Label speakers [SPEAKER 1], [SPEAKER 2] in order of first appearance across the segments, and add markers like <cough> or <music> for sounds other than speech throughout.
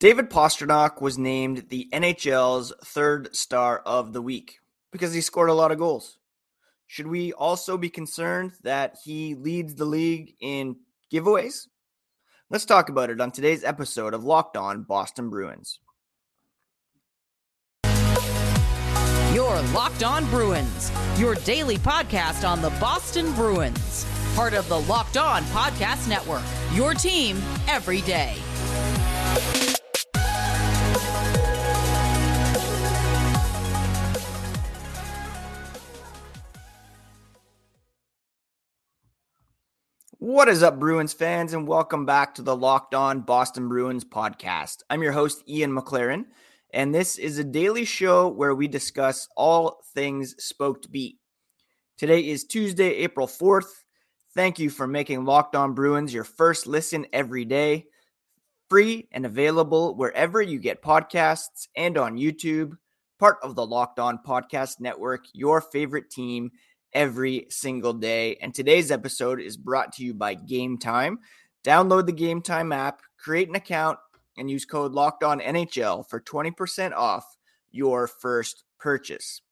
[SPEAKER 1] David Pastrnak was named the NHL's third star of the week because he scored a lot of goals. Should we also be concerned that he leads the league in giveaways? Let's talk about it on today's episode of Locked On Boston Bruins.
[SPEAKER 2] Your Locked On Bruins, your daily podcast on the Boston Bruins, part of the Locked On Podcast Network, your team every day.
[SPEAKER 1] What is up, Bruins fans, and welcome back to the Locked On Boston Bruins podcast. I'm your host, Ian McLaren, and this is a daily show where we discuss all things Spoked B. Today is Tuesday, April 4th. Thank you for making Locked On Bruins your first listen every day. Free and available wherever you get podcasts and on YouTube. Part of the Locked On Podcast Network, your favorite team every single day. And today's episode is brought to you by Game Time. Download the Game Time app, create an account, and use code Locked On NHL for 20% off your first purchase.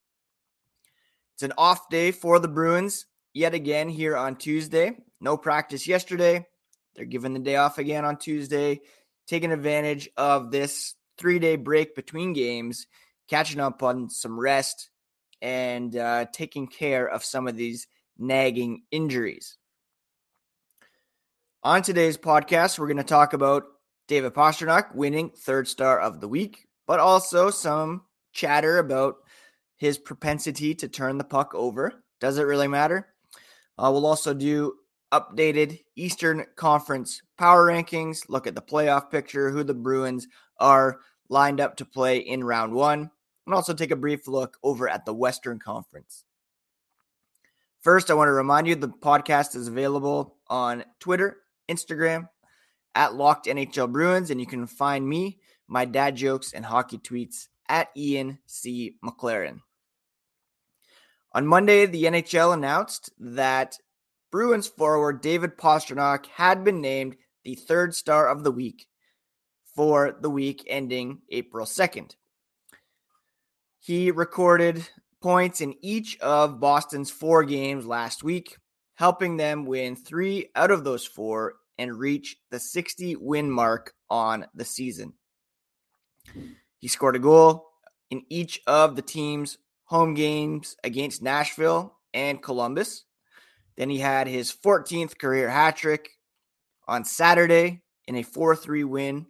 [SPEAKER 1] It's an off day for the Bruins yet again here on Tuesday. No practice yesterday. They're giving the day off again on Tuesday, taking advantage of this three day break between games, catching up on some rest, and uh, taking care of some of these nagging injuries. On today's podcast, we're going to talk about David Pastrnak winning third star of the week, but also some chatter about his propensity to turn the puck over. Does it really matter? Uh, we'll also do updated Eastern Conference power rankings, look at the playoff picture, who the Bruins are lined up to play in round one and also take a brief look over at the Western Conference. First, I want to remind you the podcast is available on Twitter, Instagram, at Locked NHL Bruins, and you can find me, my dad jokes, and hockey tweets at Ian C. McLaren. On Monday, the NHL announced that Bruins forward David Pastrnak had been named the third star of the week for the week ending April 2nd. He recorded points in each of Boston's four games last week, helping them win three out of those four and reach the 60 win mark on the season. He scored a goal in each of the team's home games against Nashville and Columbus. Then he had his 14th career hat trick on Saturday in a 4 3 win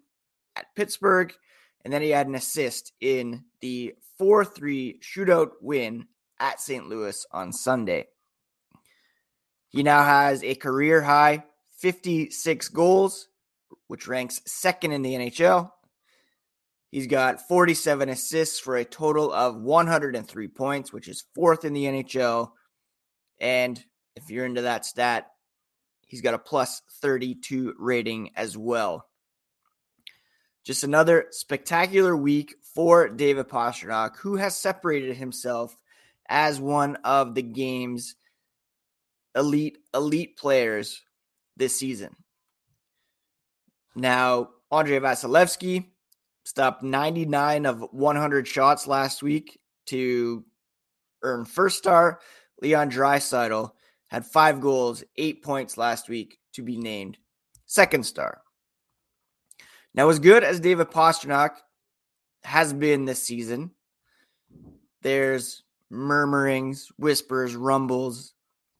[SPEAKER 1] at Pittsburgh. And then he had an assist in the 4 3 shootout win at St. Louis on Sunday. He now has a career high 56 goals, which ranks second in the NHL. He's got 47 assists for a total of 103 points, which is fourth in the NHL. And if you're into that stat, he's got a plus 32 rating as well. Just another spectacular week for David Pastrnak, who has separated himself as one of the game's elite elite players this season. Now, Andrei Vasilevskiy stopped 99 of 100 shots last week to earn first star. Leon Draisaitl had five goals, eight points last week to be named second star. Now, as good as David Pastrnak has been this season, there's murmurings, whispers, rumbles,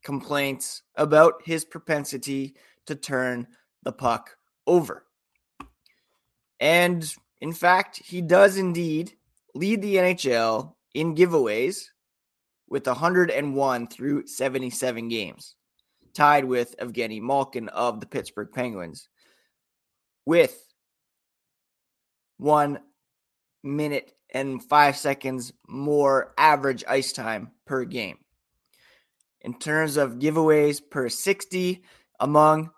[SPEAKER 1] complaints about his propensity to turn the puck over. And in fact, he does indeed lead the NHL in giveaways with 101 through 77 games, tied with Evgeny Malkin of the Pittsburgh Penguins, with one minute and five seconds more average ice time per game. In terms of giveaways per 60 among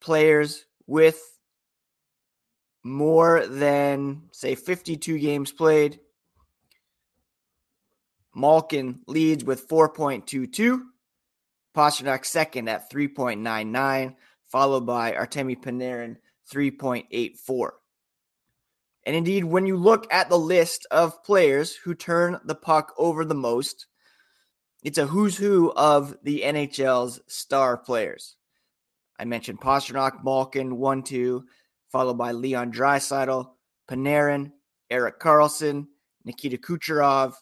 [SPEAKER 1] players with more than, say, 52 games played, Malkin leads with 4.22. Pastrnak second at 3.99, followed by Artemi Panarin 3.84. And indeed, when you look at the list of players who turn the puck over the most, it's a who's who of the NHL's star players. I mentioned Pastrnak, Malkin, 1 2, followed by Leon Draisaitl, Panarin, Erik Karlsson, Nikita Kucherov,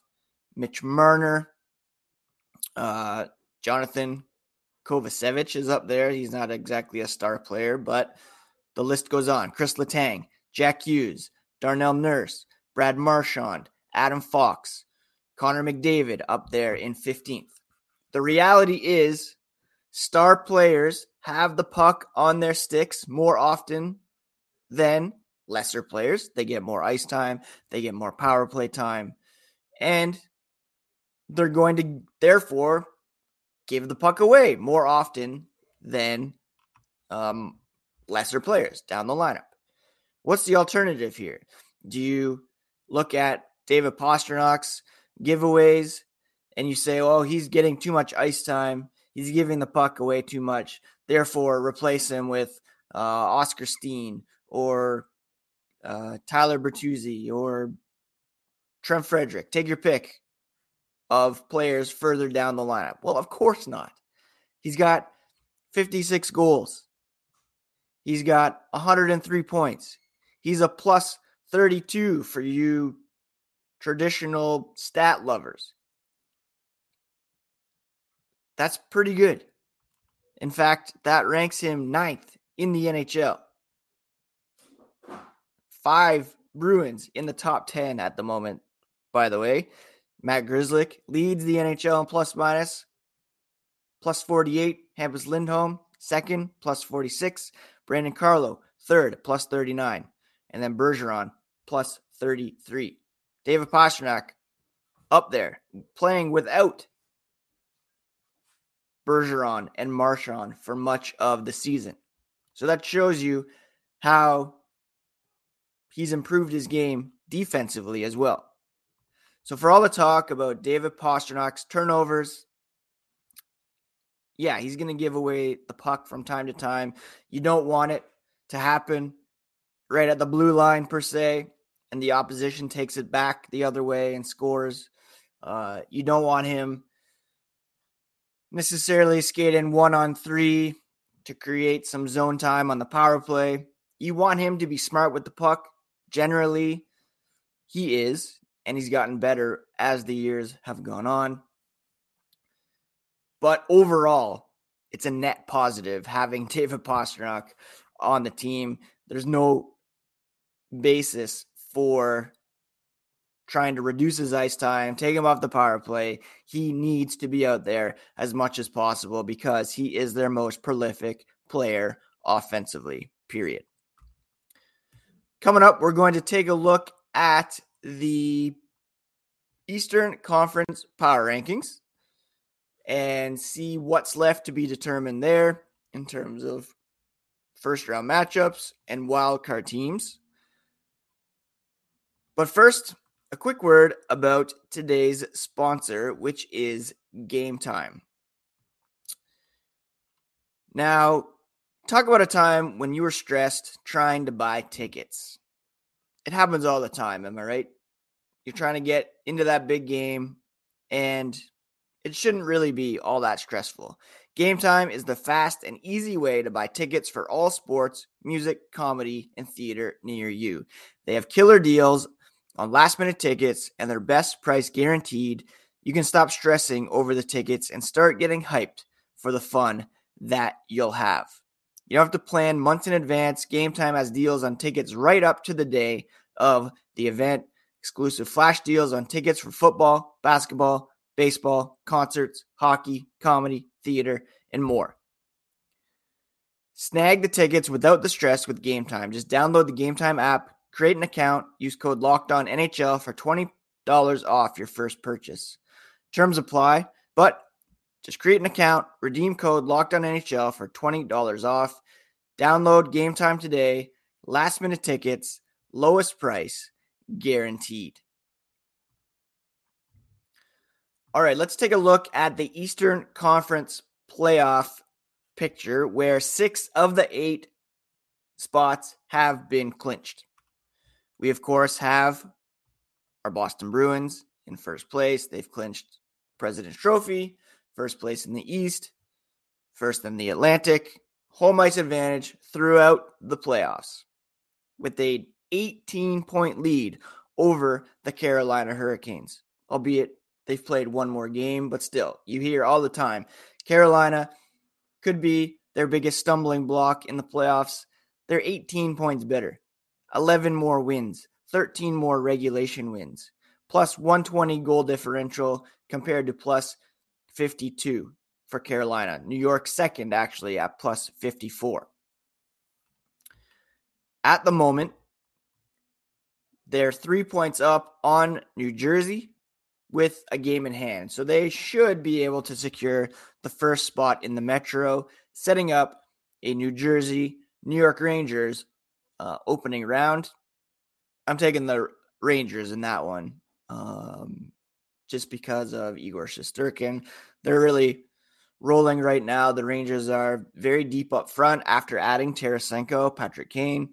[SPEAKER 1] Mitch Marner, uh, Johnathan Kovacevic is up there. He's not exactly a star player, but the list goes on. Chris Letang, Jack Hughes, Darnell Nurse, Brad Marchand, Adam Fox, Connor McDavid up there in 15th. The reality is, star players have the puck on their sticks more often than lesser players. They get more ice time, they get more power play time, and they're going to therefore give the puck away more often than um, lesser players down the lineup. What's the alternative here? Do you look at David Pastrnak's giveaways and you say, "Oh, he's getting too much ice time. He's giving the puck away too much. Therefore, replace him with uh, Oskar Steen or uh, Tyler Bertuzzi or Trent Frederic. Take your pick of players further down the lineup. Well, of course not. He's got 56 goals. He's got 103 points. He's a plus 32 for you traditional stat lovers. That's pretty good. In fact, that ranks him ninth in the NHL. Five Bruins in the top 10 at the moment, by the way. Matt Grzelcyk leads the NHL in plus minus, plus 48. Hampus Lindholm, second, plus 46. Brandon Carlo, third, plus 39. And then Bergeron, plus 33. David Pastrnak, up there, playing without Bergeron and Marchand for much of the season. So that shows you how he's improved his game defensively as well. So for all the talk about David Pastrnak's turnovers, yeah, he's going to give away the puck from time to time. You don't want it to happen right at the blue line per se, and the opposition takes it back the other way and scores. Uh, you don't want him necessarily skating one on three to create some zone time on the power play. You want him to be smart with the puck. Generally, he is, and he's gotten better as the years have gone on. But overall, it's a net positive having <laughs> David Pastrnak on the team. There's no basis for trying to reduce his ice time, take him off the power play. He needs to be out there as much as possible because he is their most prolific player offensively, period. Coming up, we're going to take a look at the Eastern Conference power rankings and see what's left to be determined there in terms of first round matchups and wild card teams. But first, a quick word about today's sponsor, which is Game Time. Now, talk about a time when you were stressed trying to buy tickets. It happens all the time, am I right? You're trying to get into that big game, and it shouldn't really be all that stressful. Game Time is the fast and easy way to buy tickets for all sports, music, comedy, and theater near you. They have killer deals on last minute tickets and their best price guaranteed, you can stop stressing over the tickets and start getting hyped for the fun that you'll have. You don't have to plan months in advance. Game time has deals on tickets right up to the day of the event. Exclusive flash deals on tickets for football, basketball, baseball, concerts, hockey, comedy, theater, and more. Snag the tickets without the stress with Game Time. Just download the Game Time app Create an account, use code Locked On NHL for $20 off your first purchase. Terms apply, but just create an account, redeem code Locked On NHL for $20 off. Download game time today. Last minute tickets, lowest price, guaranteed. All right, let's take a look at the Eastern Conference playoff picture where six of the eight spots have been clinched. We, of course, have our Boston Bruins in first place. They've clinched President's Trophy, first place in the East, first in the Atlantic, home ice advantage throughout the playoffs with a 18 point lead over the Carolina Hurricanes, albeit they've played one more game, but still, you hear all the time Carolina could be their biggest stumbling block in the playoffs. They're 18 points better, 11 more wins, 13 more regulation wins, plus 120 goal differential compared to plus 52 for Carolina. New York second, actually, at plus 54. At the moment, they're three points up on New Jersey with a game in hand. So they should be able to secure the first spot in the Metro, setting up a New Jersey New York Rangers uh, opening round. I'm taking the Rangers in that one um, just because of Igor Shesterkin. They're really rolling right now. The Rangers are very deep up front after adding Tarasenko, Patrick Kane.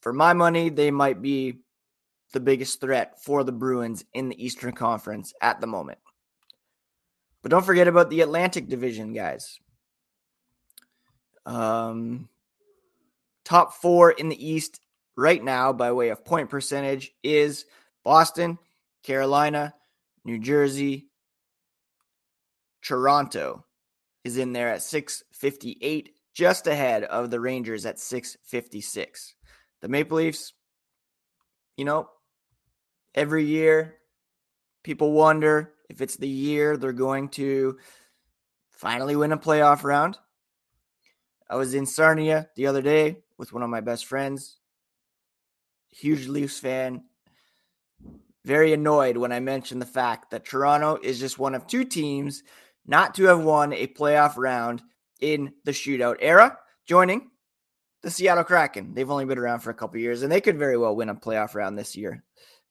[SPEAKER 1] For my money, they might be the biggest threat for the Bruins in the Eastern Conference at the moment. But don't forget about the Atlantic Division, guys. Um, top four in the East right now, by way of point percentage, is Boston, Carolina, New Jersey, Toronto is in there at 658, just ahead of the Rangers at 656. The Maple Leafs, you know, every year people wonder if it's the year they're going to finally win a playoff round. I was in Sarnia the other day with one of my best friends, huge Leafs fan. Very annoyed when I mentioned the fact that Toronto is just one of two teams not to have won a playoff round in the shootout era, joining the Seattle Kraken. They've only been around for a couple years, and they could very well win a playoff round this year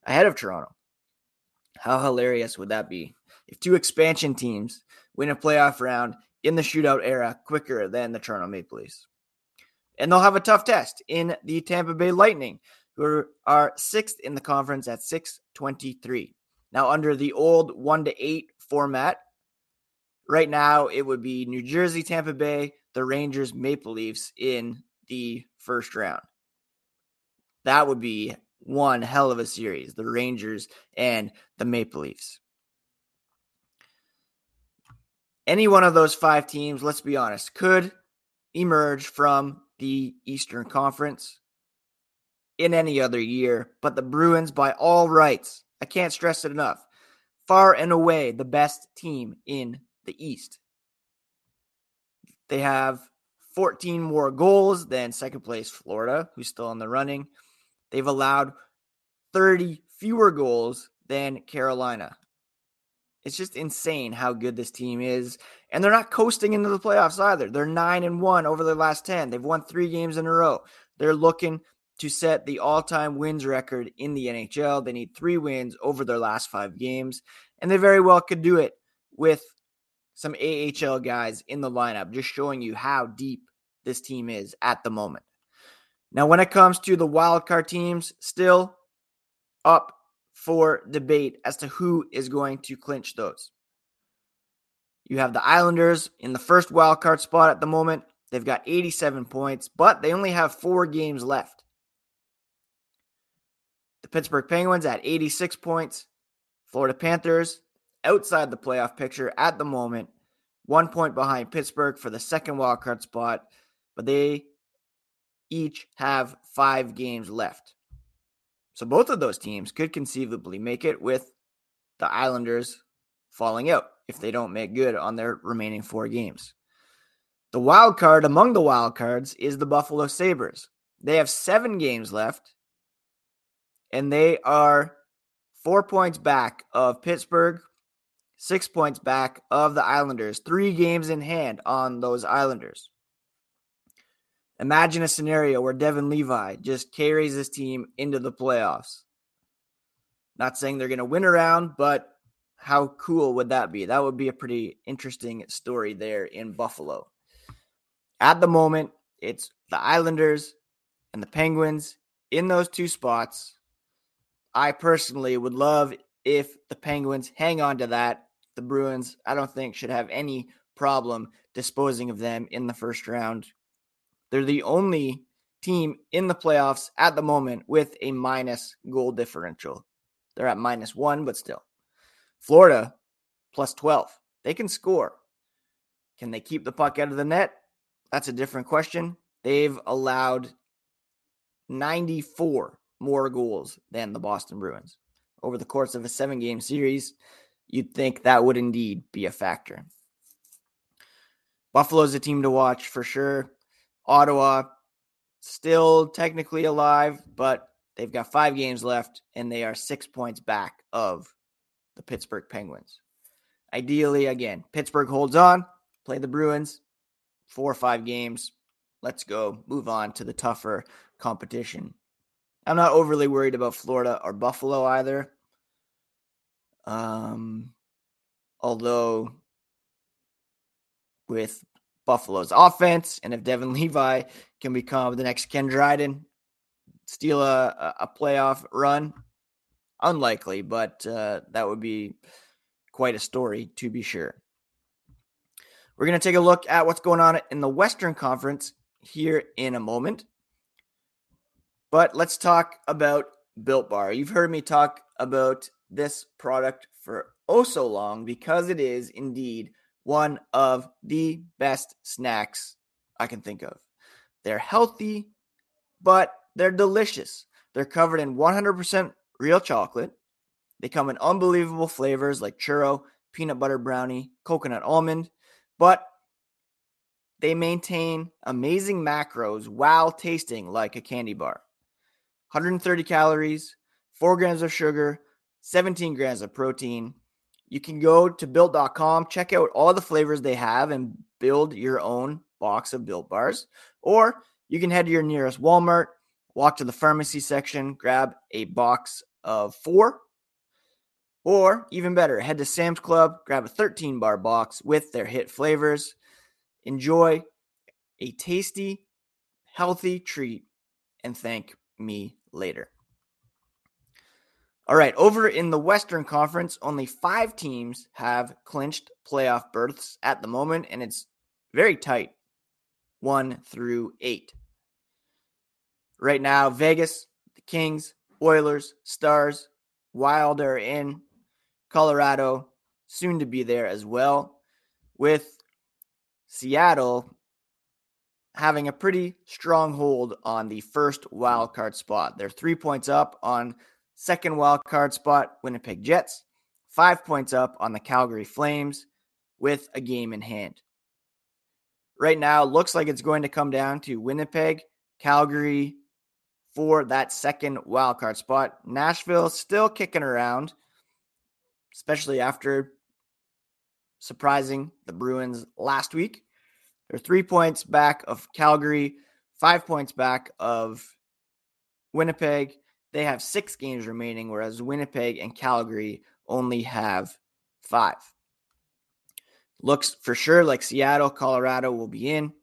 [SPEAKER 1] ahead of Toronto. How hilarious would that be if two expansion teams win a playoff round in the shootout era quicker than the Toronto Maple Leafs? And they'll have a tough test in the Tampa Bay Lightning, who are sixth in the conference at 623. Now, under the old one to eight format, right now it would be New Jersey, Tampa Bay, the Rangers, Maple Leafs in the first round. That would be one hell of a series, the Rangers and the Maple Leafs. Any one of those five teams, let's be honest, could emerge from the Eastern Conference in any other year, but the Bruins, by all rights, I can't stress it enough, far and away the best team in the East. They have 14 more goals than second place Florida, who's still in the running. They've allowed 30 fewer goals than Carolina. It's just insane how good this team is. And they're not coasting into the playoffs either. They're 9 and 1 over their last 10. They've won 3 games in a row. They're looking to set the all-time wins record in the NHL. They need 3 wins over their last 5 games, and they very well could do it with some AHL guys in the lineup, just showing you how deep this team is at the moment. Now, when it comes to the wildcard teams, still up for debate as to who is going to clinch those. You have the Islanders in the first wildcard spot at the moment. They've got 87 points, but they only have four games left. The Pittsburgh Penguins at 86 points. Florida Panthers outside the playoff picture at the moment, one point behind Pittsburgh for the second wildcard spot, but they each have five games left. So both of those teams could conceivably make it with the Islanders falling out if they don't make good on their remaining four games. The wild card among the wild cards is the Buffalo Sabres. They have seven games left, and they are four points back of Pittsburgh, six points back of the Islanders, three games in hand on those Islanders. Imagine a scenario where Devon Levi just carries his team into the playoffs. Not saying they're going to win around, but how cool would that be? That would be a pretty interesting story there in Buffalo. At the moment, it's the Islanders and the Penguins in those two spots. I personally would love if the Penguins hang on to that. The Bruins, I don't think, should have any problem disposing of them in the first round. They're the only team in the playoffs at the moment with a minus goal differential. They're at minus one, but still. Florida, plus 12. They can score. Can they keep the puck out of the net? That's a different question. They've allowed 94 more goals than the Boston Bruins. Over the course of a seven game series, you'd think that would indeed be a factor. Buffalo's a team to watch for sure. Ottawa, still technically alive, but they've got five games left and they are six points back of the Pittsburgh Penguins. Ideally, again, Pittsburgh holds on, play the Bruins, four or five games. Let's go. Move on to the tougher competition. I'm not overly worried about Florida or Buffalo either. Um, although with Buffalo's offense, and if Devon Levi can become the next Ken Dryden, steal a, a playoff run, unlikely, but uh, that would be quite a story to be sure. We're going to take a look at what's going on in the Western Conference here in a moment. But let's talk about Built Bar. You've heard me talk about this product for oh so long because it is indeed one of the best snacks I can think of. They're healthy, but they're delicious. They're covered in 100% real chocolate. They come in unbelievable flavors like churro, peanut butter brownie, coconut almond, but they maintain amazing macros while tasting like a candy bar. 130 calories, 4 grams of sugar, 17 grams of protein. You can go to built.com, check out all the flavors they have, and build your own box of built bars. Or you can head to your nearest Walmart, walk to the pharmacy section, grab a box of four. Or even better, head to Sam's Club, grab a 13 bar box with their hit flavors. Enjoy a tasty, healthy treat and thank me later. All right, over in the Western Conference, only five teams have clinched playoff berths at the moment, and it's very tight one through eight. Right now, Vegas, the Kings, Oilers, Stars, Wild are in, Colorado soon to be there as well, with Seattle having a pretty strong hold on the first wild card spot. They're three points up on second wild card spot, Winnipeg Jets, five points up on the Calgary Flames with a game in hand. Right now, looks like it's going to come down to Winnipeg, Calgary for that second wild card spot. Nashville still kicking around, especially after surprising the Bruins last week. They're three points back of Calgary, five points back of Winnipeg. They have six games remaining, whereas Winnipeg and Calgary only have five. Looks for sure like Seattle, Colorado will be in,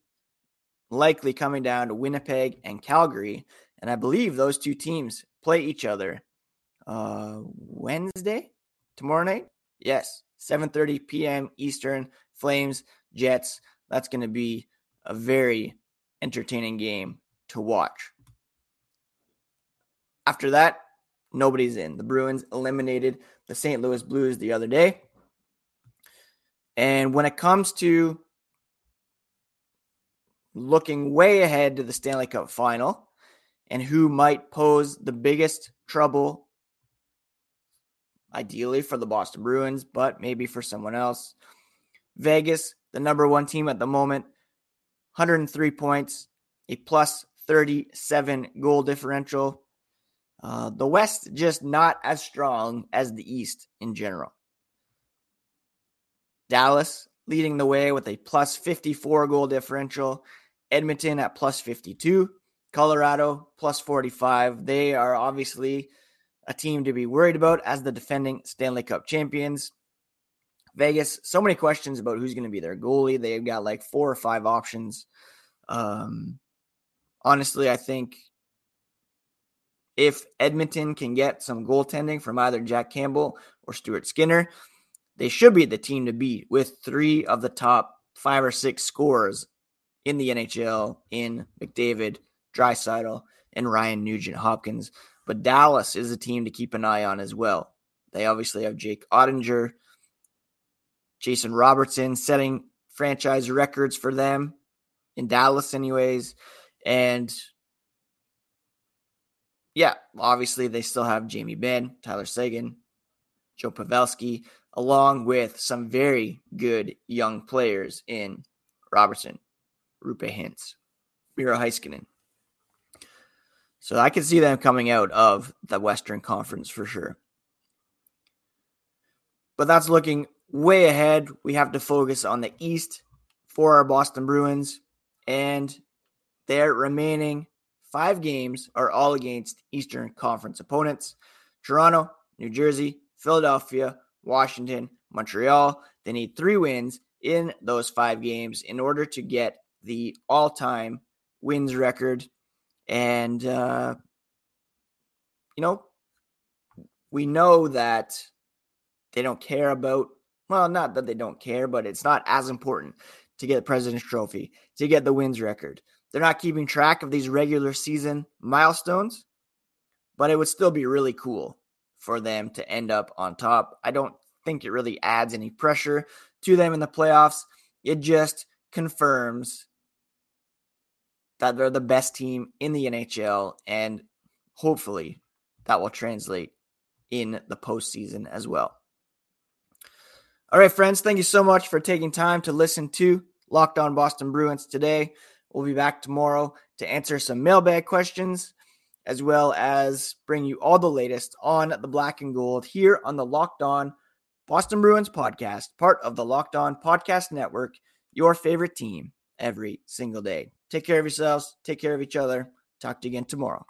[SPEAKER 1] likely coming down to Winnipeg and Calgary. And I believe those two teams play each other uh, Wednesday, tomorrow night. Yes, 7:30 p.m. Eastern. Flames, Jets. That's going to be a very entertaining game to watch. After that, nobody's in. The Bruins eliminated the St. Louis Blues the other day. And when it comes to looking way ahead to the Stanley Cup final and who might pose the biggest trouble, ideally for the Boston Bruins, but maybe for someone else, Vegas, the number one team at the moment, 103 points, a plus 37 goal differential. Uh, the West just not as strong as the East in general. Dallas leading the way with a plus 54 goal differential. Edmonton at plus 52. Colorado plus 45. They are obviously a team to be worried about as the defending Stanley Cup champions. Vegas, so many questions about who's going to be their goalie. They've got like four or five options. Um, honestly, I think If Edmonton can get some goaltending from either Jack Campbell or Stuart Skinner, they should be the team to beat with three of the top five or six scorers in the NHL in McDavid, Draisaitl, and Ryan Nugent Hopkins. But Dallas is a team to keep an eye on as well. They obviously have Jake Oettinger, Jason Robertson setting franchise records for them in Dallas, anyways. And yeah, obviously they still have Jamie Benn, Tyler Seguin, Joe Pavelski, along with some very good young players in Robertson, Roope Hintz, Miro Heiskanen. So I can see them coming out of the Western Conference for sure. But that's looking way ahead. We have to focus on the East for our Boston Bruins, and their remaining five games are all against Eastern Conference opponents Toronto, New Jersey, Philadelphia, Washington, Montreal. They need three wins in those five games in order to get the all time wins record. And, uh, you know, we know that they don't care about, well, not that they don't care, but it's not as important to get the President's Trophy, to get the wins record. They're not keeping track of these regular season milestones, but it would still be really cool for them to end up on top. I don't think it really adds any pressure to them in the playoffs. It just confirms that they're the best team in the NHL, and hopefully that will translate in the postseason as well. All right, friends, thank you so much for taking time to listen to Locked On Boston Bruins today. We'll be back tomorrow to answer some mailbag questions as well as bring you all the latest on the black and gold here on the Locked On Boston Bruins podcast, part of the Locked On Podcast Network, your favorite team every single day. Take care of yourselves, take care of each other. Talk to you again tomorrow.